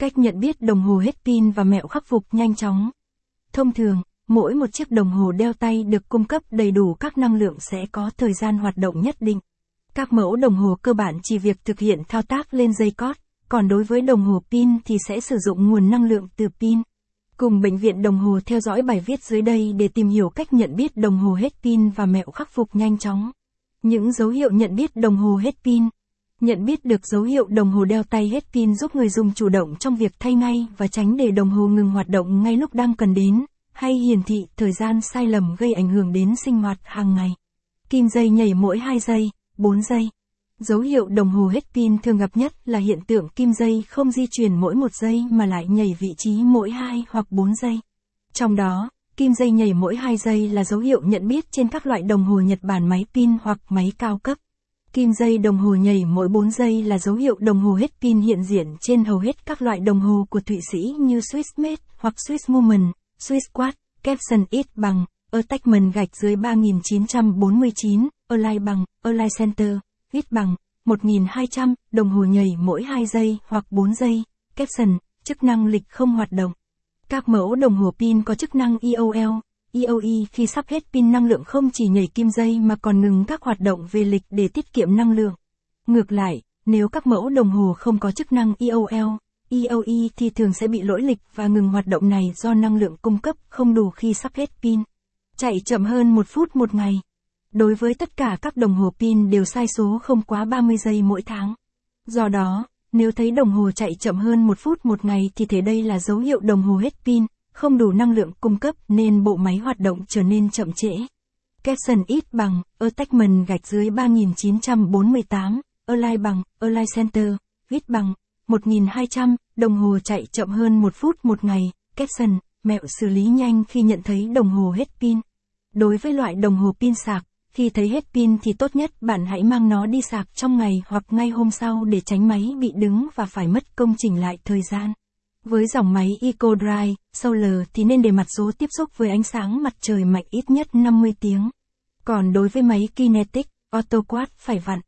Cách nhận biết đồng hồ hết pin và mẹo khắc phục nhanh chóng. Thông thường, mỗi một chiếc đồng hồ đeo tay được cung cấp đầy đủ các năng lượng sẽ có thời gian hoạt động nhất định. Các mẫu đồng hồ cơ bản chỉ việc thực hiện thao tác lên dây cót, còn đối với đồng hồ pin thì sẽ sử dụng nguồn năng lượng từ pin. Cùng bệnh viện đồng hồ theo dõi bài viết dưới đây để tìm hiểu cách nhận biết đồng hồ hết pin và mẹo khắc phục nhanh chóng. Những dấu hiệu nhận biết đồng hồ hết pin. Nhận biết được dấu hiệu đồng hồ đeo tay hết pin giúp người dùng chủ động trong việc thay ngay và tránh để đồng hồ ngừng hoạt động ngay lúc đang cần đến, hay hiển thị thời gian sai lầm gây ảnh hưởng đến sinh hoạt hàng ngày. Kim dây nhảy mỗi 2 giây, 4 giây. Dấu hiệu đồng hồ hết pin thường gặp nhất là hiện tượng kim dây không di chuyển mỗi một giây mà lại nhảy vị trí mỗi 2 hoặc 4 giây. Trong đó, kim dây nhảy mỗi 2 giây là dấu hiệu nhận biết trên các loại đồng hồ Nhật Bản máy pin hoặc máy cao cấp. Kim dây đồng hồ nhảy mỗi 4 giây là dấu hiệu đồng hồ hết pin hiện diện trên hầu hết các loại đồng hồ của Thụy Sĩ như Swissmade hoặc Swiss Moment, Swissquart, Capson ít bằng, Attachment gạch dưới 3949, Align bằng, Align Center, ít bằng, 1200, đồng hồ nhảy mỗi 2 giây hoặc 4 giây, Capson, chức năng lịch không hoạt động. Các mẫu đồng hồ pin có chức năng EOL, EOE khi sắp hết pin năng lượng không chỉ nhảy kim dây mà còn ngừng các hoạt động về lịch để tiết kiệm năng lượng. Ngược lại, nếu các mẫu đồng hồ không có chức năng EOL, EOE thì thường sẽ bị lỗi lịch và ngừng hoạt động này do năng lượng cung cấp không đủ khi sắp hết pin. Chạy chậm hơn một phút một ngày. Đối với tất cả các đồng hồ pin đều sai số không quá 30 giây mỗi tháng. Do đó, nếu thấy đồng hồ chạy chậm hơn một phút một ngày thì thế đây là dấu hiệu đồng hồ hết pin, không đủ năng lượng cung cấp nên bộ máy hoạt động trở nên chậm trễ. Capson ít bằng, attachment gạch dưới 3948, Align bằng, Align Center, ít bằng, 1200, đồng hồ chạy chậm hơn một phút một ngày, Capson, mẹo xử lý nhanh khi nhận thấy đồng hồ hết pin. Đối với loại đồng hồ pin sạc, khi thấy hết pin thì tốt nhất bạn hãy mang nó đi sạc trong ngày hoặc ngay hôm sau để tránh máy bị đứng và phải mất công chỉnh lại thời gian. Với dòng máy EcoDry, Solar thì nên để mặt số tiếp xúc với ánh sáng mặt trời mạnh ít nhất 50 tiếng. Còn đối với máy Kinetic, AutoQuad phải vặn.